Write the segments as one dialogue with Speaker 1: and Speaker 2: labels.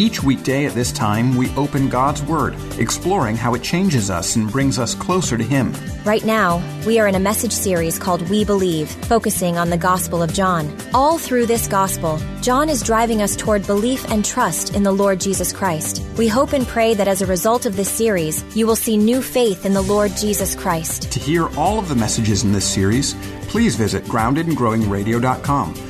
Speaker 1: Each weekday at this time, we open God's Word, exploring how it changes us and brings us closer to Him.
Speaker 2: Right now, we are in a message series called We Believe, focusing on the Gospel of John. All through this Gospel, John is driving us toward belief and trust in the Lord Jesus Christ. We hope and pray that as a result of this series, you will see new faith in the Lord Jesus Christ.
Speaker 1: To hear all of the messages in this series, please visit groundedandgrowingradio.com.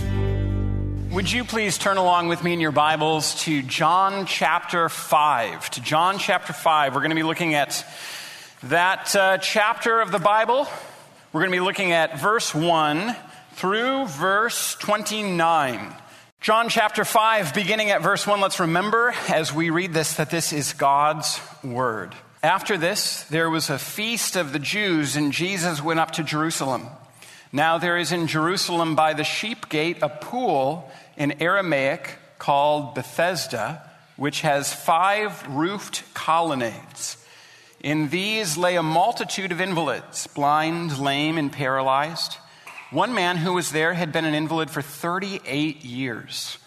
Speaker 3: Would you please turn along with me in your Bibles to John chapter 5? To John chapter 5. We're going to be looking at that uh, chapter of the Bible. We're going to be looking at verse 1 through verse 29. John chapter 5, beginning at verse 1, let's remember as we read this that this is God's word. After this, there was a feast of the Jews, and Jesus went up to Jerusalem. Now there is in Jerusalem by the sheep gate a pool in Aramaic called Bethesda, which has five roofed colonnades. In these lay a multitude of invalids, blind, lame, and paralyzed. One man who was there had been an invalid for 38 years.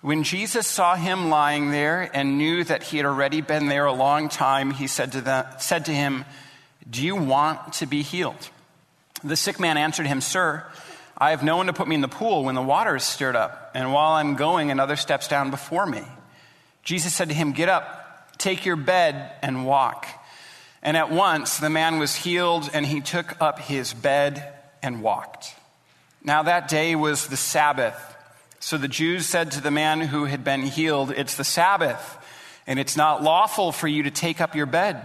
Speaker 3: When Jesus saw him lying there and knew that he had already been there a long time, he said to, said to him, Do you want to be healed? The sick man answered him, Sir, I have no one to put me in the pool when the water is stirred up, and while I'm going, another steps down before me. Jesus said to him, Get up, take your bed, and walk. And at once the man was healed, and he took up his bed and walked. Now that day was the Sabbath. So the Jews said to the man who had been healed, It's the Sabbath, and it's not lawful for you to take up your bed.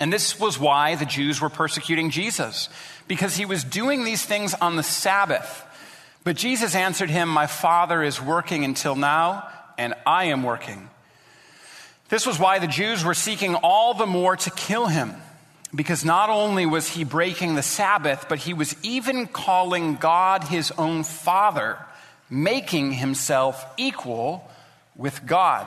Speaker 3: And this was why the Jews were persecuting Jesus, because he was doing these things on the Sabbath. But Jesus answered him, My Father is working until now, and I am working. This was why the Jews were seeking all the more to kill him, because not only was he breaking the Sabbath, but he was even calling God his own Father, making himself equal with God.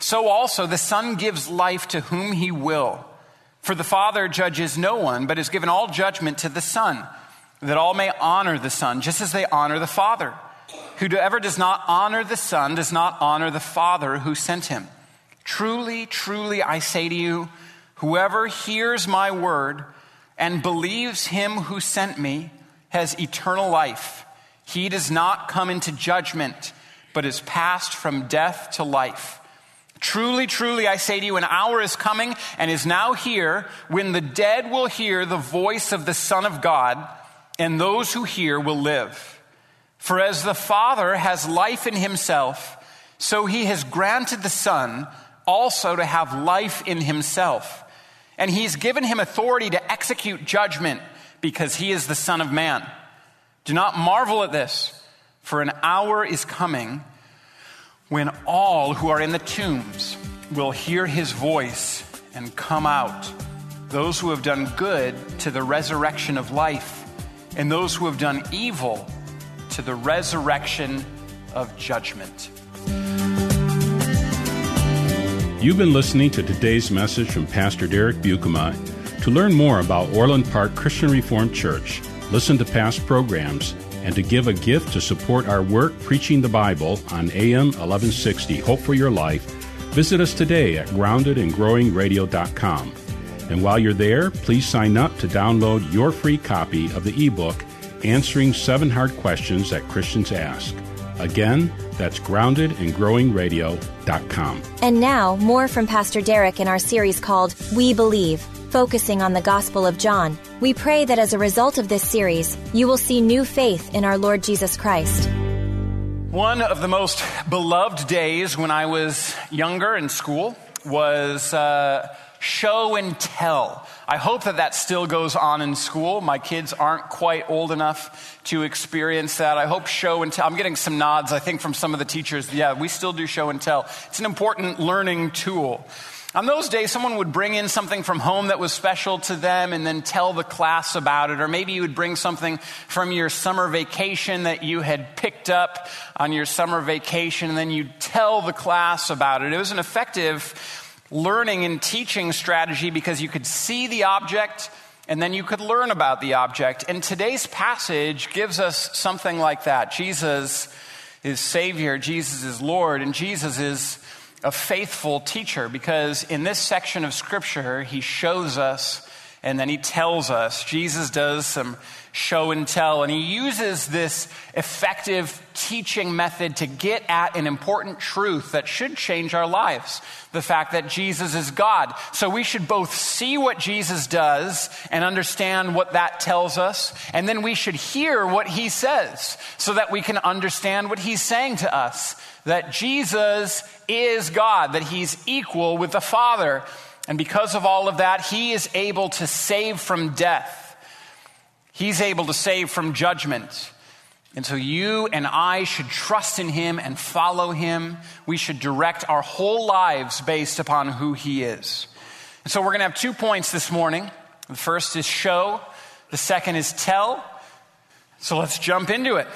Speaker 3: so also the Son gives life to whom he will. For the Father judges no one, but has given all judgment to the Son, that all may honor the Son, just as they honor the Father. Whoever does not honor the Son does not honor the Father who sent him. Truly, truly, I say to you, whoever hears my word and believes him who sent me has eternal life. He does not come into judgment, but is passed from death to life. Truly, truly, I say to you, an hour is coming and is now here when the dead will hear the voice of the Son of God, and those who hear will live. For as the Father has life in himself, so he has granted the Son also to have life in himself. And he's given him authority to execute judgment because he is the Son of Man. Do not marvel at this, for an hour is coming when all who are in the tombs will hear his voice and come out. Those who have done good to the resurrection of life, and those who have done evil to the resurrection of judgment.
Speaker 4: You've been listening to today's message from Pastor Derek Buikema. To learn more about Orland Park Christian Reformed Church, listen to past programs, and to give a gift to support our work preaching the Bible on AM 1160 Hope for Your Life, visit us today at groundedandgrowingradio.com. And while you're there, please sign up to download your free copy of the ebook Answering Seven Hard Questions That Christians Ask. Again, that's groundedandgrowingradio.com.
Speaker 2: And now, more from Pastor Derek in our series called We Believe focusing on the Gospel of John. We pray that as a result of this series, you will see new faith in our Lord Jesus Christ.
Speaker 3: One of the most beloved days when I was younger in school was uh, show and tell. I hope that that still goes on in school. My kids aren't quite old enough to experience that. I hope show and tell. I'm getting some nods, I think, from some of the teachers. Yeah, we still do show and tell. It's an important learning tool. On those days, someone would bring in something from home that was special to them and then tell the class about it. Or maybe you would bring something from your summer vacation that you had picked up on your summer vacation and then you'd tell the class about it. It was an effective learning and teaching strategy because you could see the object and then you could learn about the object. And today's passage gives us something like that. Jesus is Savior, Jesus is Lord, and Jesus is a faithful teacher because in this section of Scripture, he shows us and then he tells us. Jesus does some show and tell, and he uses this effective teaching method to get at an important truth that should change our lives the fact that Jesus is God. So we should both see what Jesus does and understand what that tells us, and then we should hear what he says so that we can understand what he's saying to us that Jesus is God, that he's equal with the Father. And because of all of that, he is able to save from death. He's able to save from judgment. And so you and I should trust in him and follow him. We should direct our whole lives based upon who he is. And so we're going to have two points this morning. The first is show, the second is tell. So let's jump into it.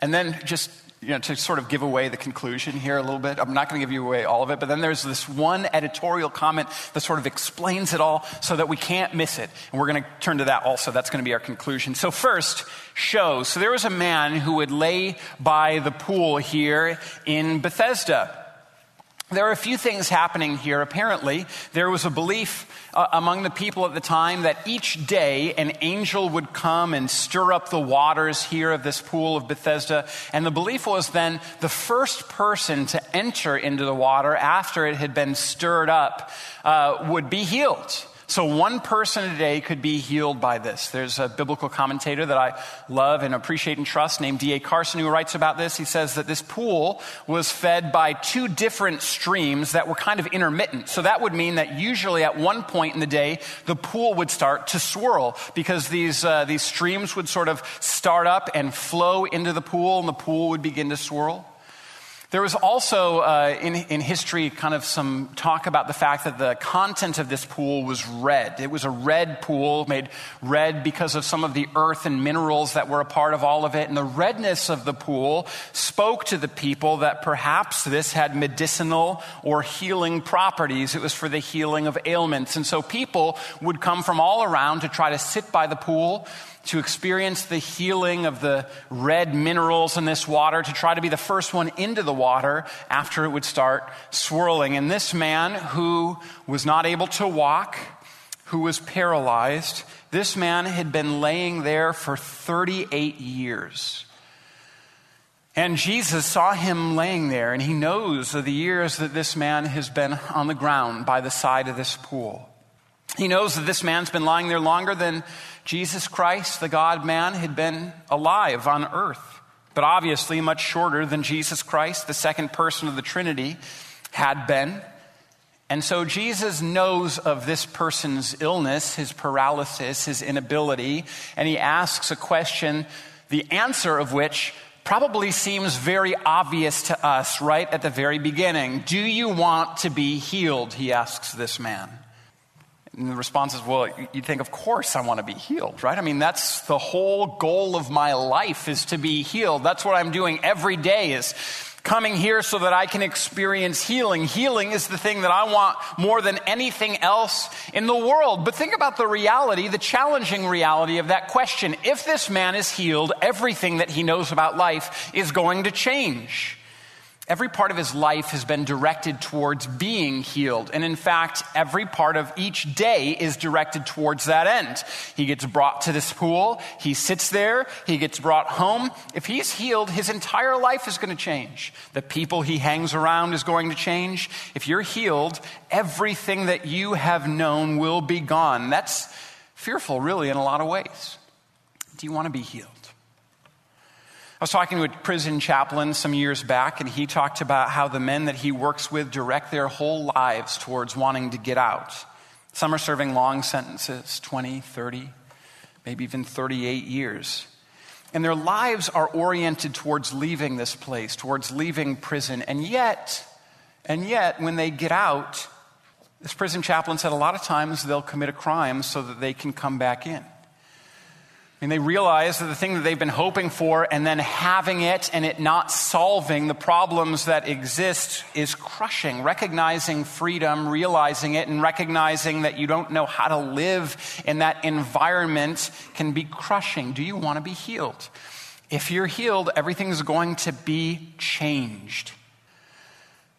Speaker 3: And then just you know, to sort of give away the conclusion here a little bit. I'm not going to give you away all of it, but then there's this one editorial comment that sort of explains it all so that we can't miss it. And we're going to turn to that also. That's going to be our conclusion. So, first, show. So, there was a man who would lay by the pool here in Bethesda. There are a few things happening here. Apparently, there was a belief uh, among the people at the time that each day an angel would come and stir up the waters here of this pool of Bethesda. And the belief was then the first person to enter into the water after it had been stirred up uh, would be healed. So one person a day could be healed by this. There's a biblical commentator that I love and appreciate and trust named D.A. Carson who writes about this. He says that this pool was fed by two different streams that were kind of intermittent. So that would mean that usually at one point in the day, the pool would start to swirl because these, uh, these streams would sort of start up and flow into the pool and the pool would begin to swirl. There was also uh, in, in history kind of some talk about the fact that the content of this pool was red. It was a red pool, made red because of some of the earth and minerals that were a part of all of it. And the redness of the pool spoke to the people that perhaps this had medicinal or healing properties. It was for the healing of ailments. And so people would come from all around to try to sit by the pool to experience the healing of the red minerals in this water, to try to be the first one into the water after it would start swirling. And this man who was not able to walk, who was paralyzed, this man had been laying there for 38 years. And Jesus saw him laying there, and he knows of the years that this man has been on the ground by the side of this pool. He knows that this man's been lying there longer than Jesus Christ, the God man, had been alive on earth, but obviously much shorter than Jesus Christ, the second person of the Trinity, had been. And so Jesus knows of this person's illness, his paralysis, his inability, and he asks a question, the answer of which probably seems very obvious to us right at the very beginning. Do you want to be healed? He asks this man. And the response is, well, you think, of course I want to be healed, right? I mean, that's the whole goal of my life is to be healed. That's what I'm doing every day is coming here so that I can experience healing. Healing is the thing that I want more than anything else in the world. But think about the reality, the challenging reality of that question. If this man is healed, everything that he knows about life is going to change. Every part of his life has been directed towards being healed. And in fact, every part of each day is directed towards that end. He gets brought to this pool. He sits there. He gets brought home. If he's healed, his entire life is going to change. The people he hangs around is going to change. If you're healed, everything that you have known will be gone. That's fearful, really, in a lot of ways. Do you want to be healed? I was talking to a prison chaplain some years back, and he talked about how the men that he works with direct their whole lives towards wanting to get out. Some are serving long sentences 20, 30, maybe even 38 years. And their lives are oriented towards leaving this place, towards leaving prison. And yet, and yet, when they get out, this prison chaplain said a lot of times they'll commit a crime so that they can come back in. And they realize that the thing that they've been hoping for and then having it and it not solving the problems that exist is crushing. Recognizing freedom, realizing it, and recognizing that you don't know how to live in that environment can be crushing. Do you want to be healed? If you're healed, everything's going to be changed.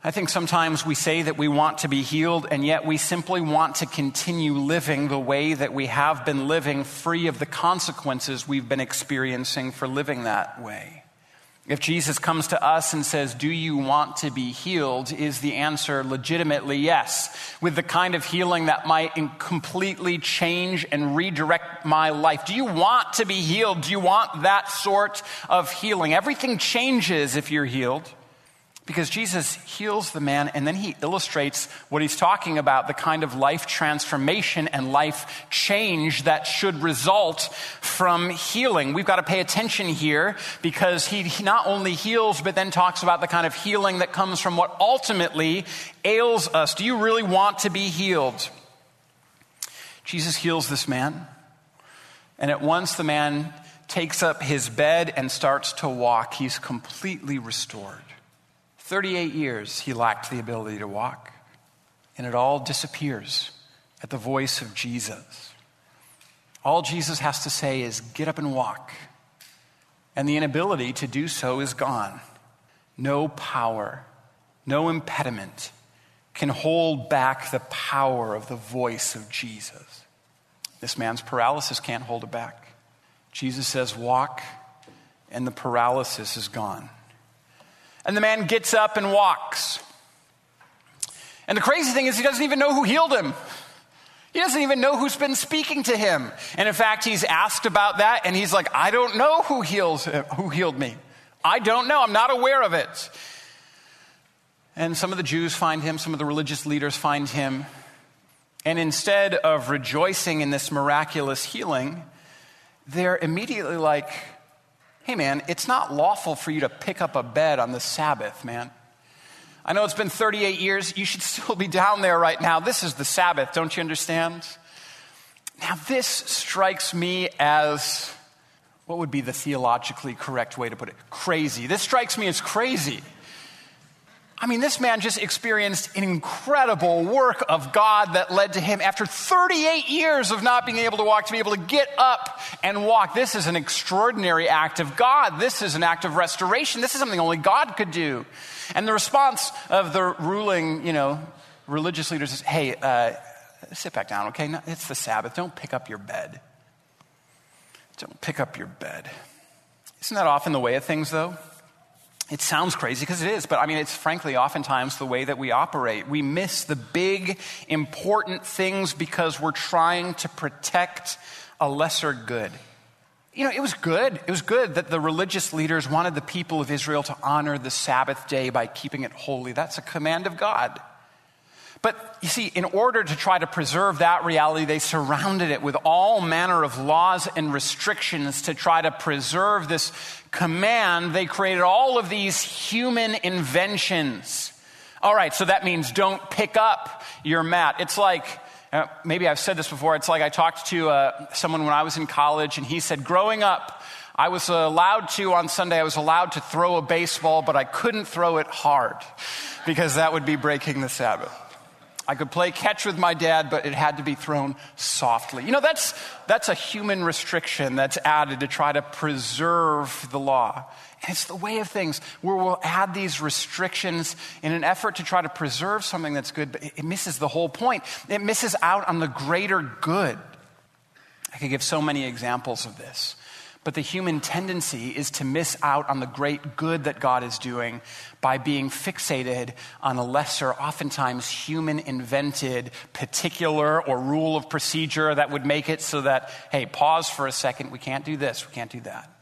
Speaker 3: I think sometimes we say that we want to be healed, and yet we simply want to continue living the way that we have been living, free of the consequences we've been experiencing for living that way. If Jesus comes to us and says, Do you want to be healed? is the answer legitimately yes, with the kind of healing that might completely change and redirect my life. Do you want to be healed? Do you want that sort of healing? Everything changes if you're healed. Because Jesus heals the man and then he illustrates what he's talking about the kind of life transformation and life change that should result from healing. We've got to pay attention here because he not only heals, but then talks about the kind of healing that comes from what ultimately ails us. Do you really want to be healed? Jesus heals this man, and at once the man takes up his bed and starts to walk. He's completely restored. 38 years he lacked the ability to walk, and it all disappears at the voice of Jesus. All Jesus has to say is, Get up and walk. And the inability to do so is gone. No power, no impediment can hold back the power of the voice of Jesus. This man's paralysis can't hold it back. Jesus says, Walk, and the paralysis is gone. And the man gets up and walks. And the crazy thing is, he doesn't even know who healed him. He doesn't even know who's been speaking to him. And in fact, he's asked about that, and he's like, I don't know who, heals, who healed me. I don't know. I'm not aware of it. And some of the Jews find him, some of the religious leaders find him. And instead of rejoicing in this miraculous healing, they're immediately like, hey man, it's not lawful for you to pick up a bed on the Sabbath, man. I know it's been 38 years. You should still be down there right now. This is the Sabbath, don't you understand? Now, this strikes me as what would be the theologically correct way to put it? Crazy. This strikes me as crazy. I mean, this man just experienced an incredible work of God that led to him, after 38 years of not being able to walk, to be able to get up and walk. This is an extraordinary act of God. This is an act of restoration. This is something only God could do. And the response of the ruling, you know, religious leaders is hey, uh, sit back down, okay? It's the Sabbath. Don't pick up your bed. Don't pick up your bed. Isn't that often the way of things, though? It sounds crazy because it is, but I mean, it's frankly oftentimes the way that we operate. We miss the big, important things because we're trying to protect a lesser good. You know, it was good. It was good that the religious leaders wanted the people of Israel to honor the Sabbath day by keeping it holy. That's a command of God. But you see, in order to try to preserve that reality, they surrounded it with all manner of laws and restrictions to try to preserve this command. They created all of these human inventions. All right, so that means don't pick up your mat. It's like, uh, maybe I've said this before, it's like I talked to uh, someone when I was in college, and he said, growing up, I was allowed to, on Sunday, I was allowed to throw a baseball, but I couldn't throw it hard because that would be breaking the Sabbath. I could play catch with my dad, but it had to be thrown softly. You know, that's, that's a human restriction that's added to try to preserve the law. And it's the way of things where we'll add these restrictions in an effort to try to preserve something that's good, but it misses the whole point. It misses out on the greater good. I could give so many examples of this. But the human tendency is to miss out on the great good that God is doing by being fixated on a lesser, oftentimes human invented particular or rule of procedure that would make it so that, hey, pause for a second, we can't do this, we can't do that.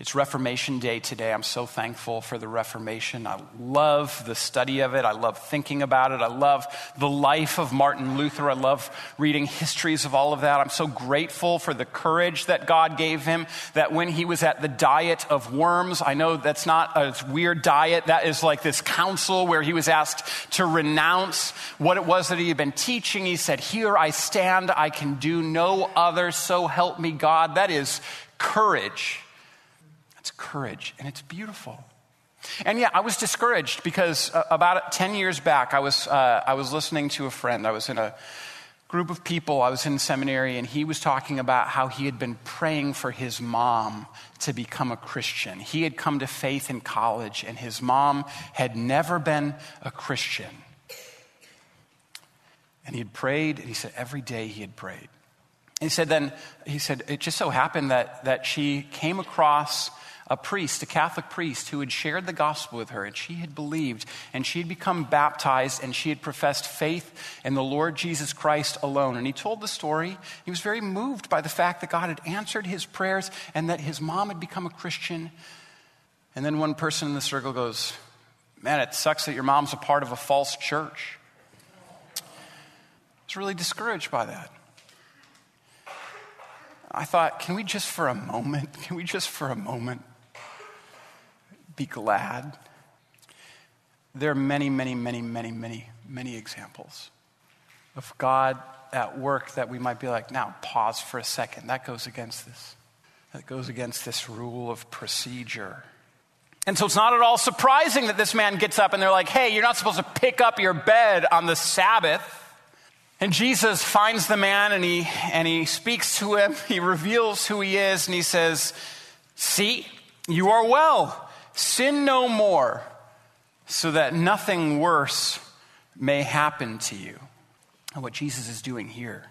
Speaker 3: It's Reformation Day today. I'm so thankful for the Reformation. I love the study of it. I love thinking about it. I love the life of Martin Luther. I love reading histories of all of that. I'm so grateful for the courage that God gave him that when he was at the diet of worms, I know that's not a weird diet. That is like this council where he was asked to renounce what it was that he had been teaching. He said, Here I stand. I can do no other. So help me God. That is courage courage, and it's beautiful. And yeah, I was discouraged because uh, about 10 years back, I was, uh, I was listening to a friend. I was in a group of people, I was in seminary, and he was talking about how he had been praying for his mom to become a Christian. He had come to faith in college, and his mom had never been a Christian. And he had prayed, and he said every day he had prayed. And He said then, he said, it just so happened that, that she came across a priest, a Catholic priest, who had shared the gospel with her, and she had believed, and she had become baptized, and she had professed faith in the Lord Jesus Christ alone. And he told the story. He was very moved by the fact that God had answered his prayers and that his mom had become a Christian. And then one person in the circle goes, Man, it sucks that your mom's a part of a false church. I was really discouraged by that. I thought, can we just for a moment, can we just for a moment be glad. There are many, many, many, many, many, many examples of God at work that we might be like, now pause for a second. That goes against this. That goes against this rule of procedure. And so it's not at all surprising that this man gets up and they're like, hey, you're not supposed to pick up your bed on the Sabbath. And Jesus finds the man and he, and he speaks to him. He reveals who he is and he says, See, you are well. Sin no more, so that nothing worse may happen to you. And what Jesus is doing here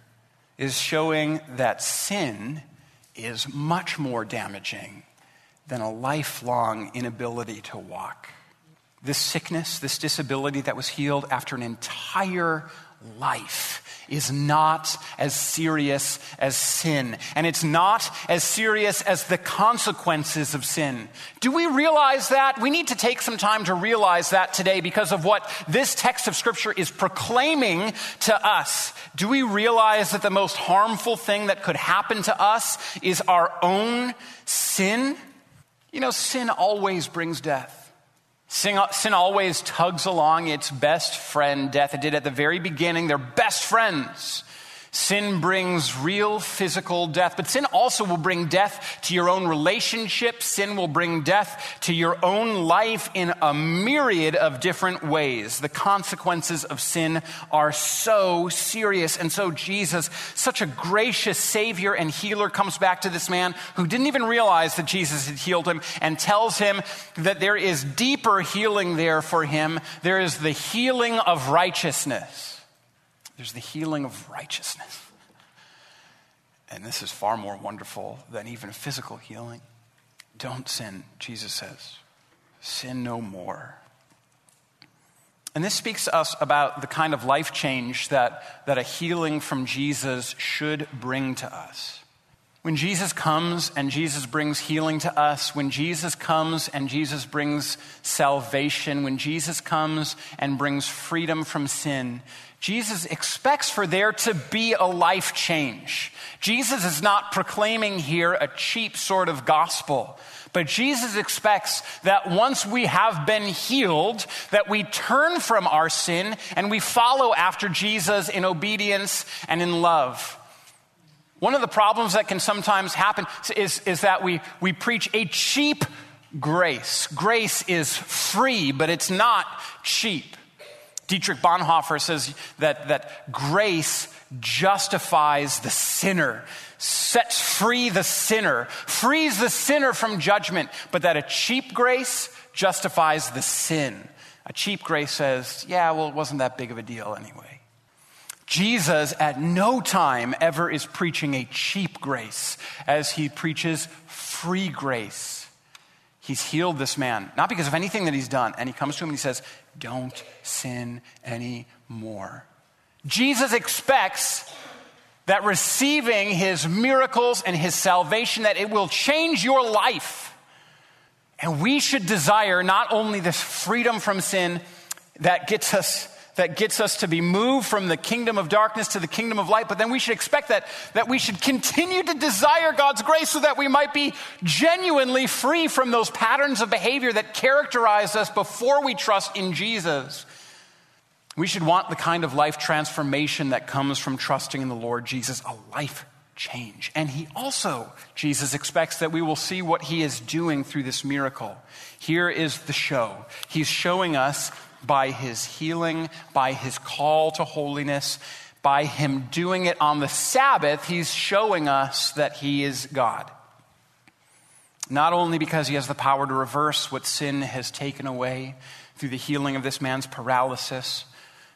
Speaker 3: is showing that sin is much more damaging than a lifelong inability to walk. This sickness, this disability that was healed after an entire life is not as serious as sin. And it's not as serious as the consequences of sin. Do we realize that? We need to take some time to realize that today because of what this text of Scripture is proclaiming to us. Do we realize that the most harmful thing that could happen to us is our own sin? You know, sin always brings death. Sin, sin, always tugs along its best friend, death. It did at the very beginning. They're best friends. Sin brings real physical death, but sin also will bring death to your own relationships. Sin will bring death to your own life in a myriad of different ways. The consequences of sin are so serious. And so Jesus, such a gracious Savior and healer, comes back to this man who didn't even realize that Jesus had healed him and tells him that there is deeper healing there for him. There is the healing of righteousness. There's the healing of righteousness. And this is far more wonderful than even physical healing. Don't sin, Jesus says. sin no more. And this speaks to us about the kind of life change that, that a healing from Jesus should bring to us. When Jesus comes and Jesus brings healing to us, when Jesus comes and Jesus brings salvation, when Jesus comes and brings freedom from sin, Jesus expects for there to be a life change. Jesus is not proclaiming here a cheap sort of gospel. But Jesus expects that once we have been healed, that we turn from our sin and we follow after Jesus in obedience and in love. One of the problems that can sometimes happen is, is that we, we preach a cheap grace. Grace is free, but it's not cheap. Dietrich Bonhoeffer says that, that grace justifies the sinner, sets free the sinner, frees the sinner from judgment, but that a cheap grace justifies the sin. A cheap grace says, yeah, well, it wasn't that big of a deal anyway. Jesus at no time ever is preaching a cheap grace as he preaches free grace. He's healed this man, not because of anything that he's done. And he comes to him and he says, Don't sin anymore. Jesus expects that receiving his miracles and his salvation, that it will change your life. And we should desire not only this freedom from sin that gets us that gets us to be moved from the kingdom of darkness to the kingdom of light, but then we should expect that, that we should continue to desire God's grace so that we might be genuinely free from those patterns of behavior that characterize us before we trust in Jesus. We should want the kind of life transformation that comes from trusting in the Lord Jesus, a life change. And he also, Jesus expects that we will see what he is doing through this miracle. Here is the show. He's showing us by his healing, by his call to holiness, by him doing it on the Sabbath, he's showing us that he is God. Not only because he has the power to reverse what sin has taken away through the healing of this man's paralysis,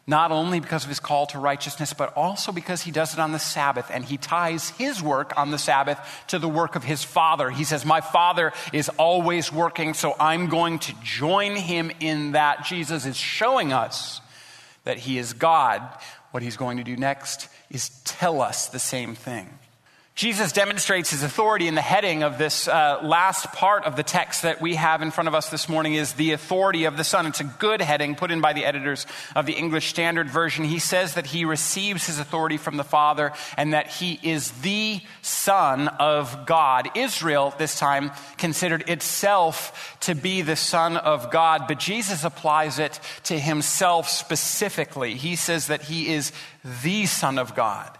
Speaker 3: not only because of his call to righteousness, but also because he does it on the Sabbath and he ties his work on the Sabbath to the work of his Father. He says, My Father is always working, so I'm going to join him in that. Jesus is showing us that he is God. What he's going to do next is tell us the same thing. Jesus demonstrates his authority in the heading of this uh, last part of the text that we have in front of us this morning is the authority of the Son. It's a good heading put in by the editors of the English Standard Version. He says that he receives his authority from the Father and that he is the Son of God. Israel, this time, considered itself to be the Son of God, but Jesus applies it to himself specifically. He says that he is the Son of God.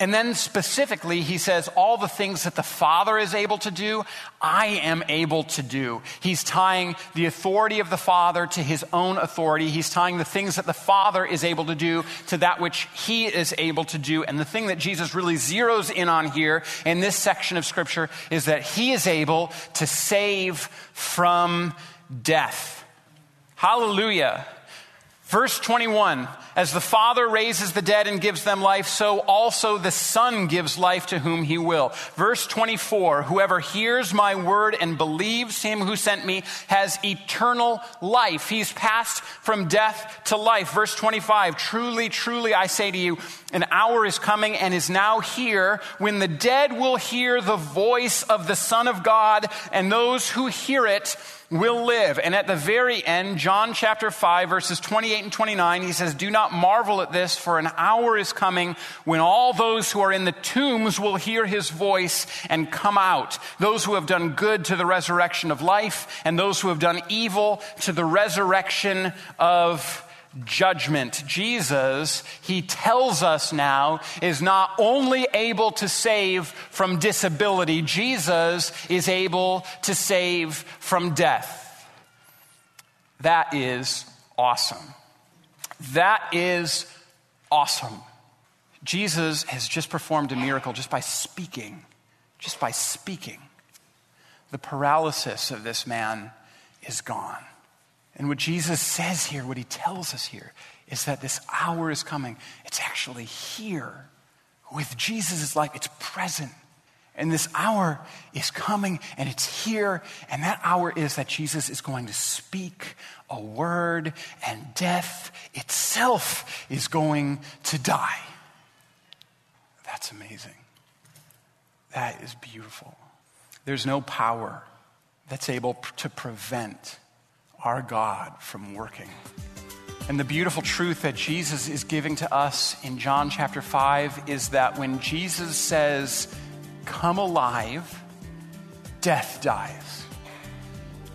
Speaker 3: And then specifically, he says, all the things that the Father is able to do, I am able to do. He's tying the authority of the Father to his own authority. He's tying the things that the Father is able to do to that which he is able to do. And the thing that Jesus really zeroes in on here in this section of Scripture is that he is able to save from death. Hallelujah. Verse 21 As the Father raises the dead and gives them life, so also the Son gives life to whom he will. Verse 24 Whoever hears my word and believes him who sent me has eternal life. He's passed from death to life. Verse 25 Truly, truly, I say to you, an hour is coming and is now here when the dead will hear the voice of the Son of God, and those who hear it will live. And at the very end, John chapter 5, verses 28 and 29, he says, Do not marvel at this, for an hour is coming when all those who are in the tombs will hear his voice and come out. Those who have done good to the resurrection of life, and those who have done evil to the resurrection of judgment. Jesus, he tells us now, is not only able to save from disability, Jesus is able to save from death. That is awesome. That is awesome. Jesus has just performed a miracle just by speaking, just by speaking. The paralysis of this man is gone. And what Jesus says here, what he tells us here, is that this hour is coming. It's actually here. With Jesus' life, it's present. And this hour is coming and it's here. And that hour is that Jesus is going to speak a word and death itself is going to die. That's amazing. That is beautiful. There's no power that's able to prevent our God from working. And the beautiful truth that Jesus is giving to us in John chapter 5 is that when Jesus says, Come alive, death dies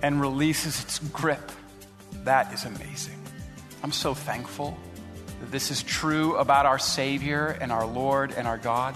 Speaker 3: and releases its grip. That is amazing. I'm so thankful that this is true about our Savior and our Lord and our God.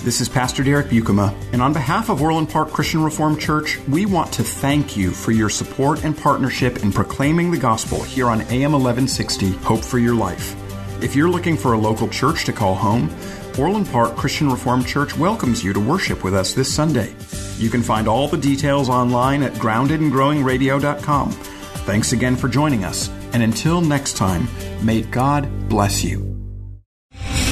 Speaker 1: This is Pastor Derek Buikema, and on behalf of Orland Park Christian Reformed Church, we want to thank you for your support and partnership in proclaiming the gospel here on AM 1160 Hope for Your Life. If you're looking for a local church to call home, Orland Park Christian Reformed Church welcomes you to worship with us this Sunday. You can find all the details online at groundedandgrowingradio.com. Thanks again for joining us, and until next time, may God bless you.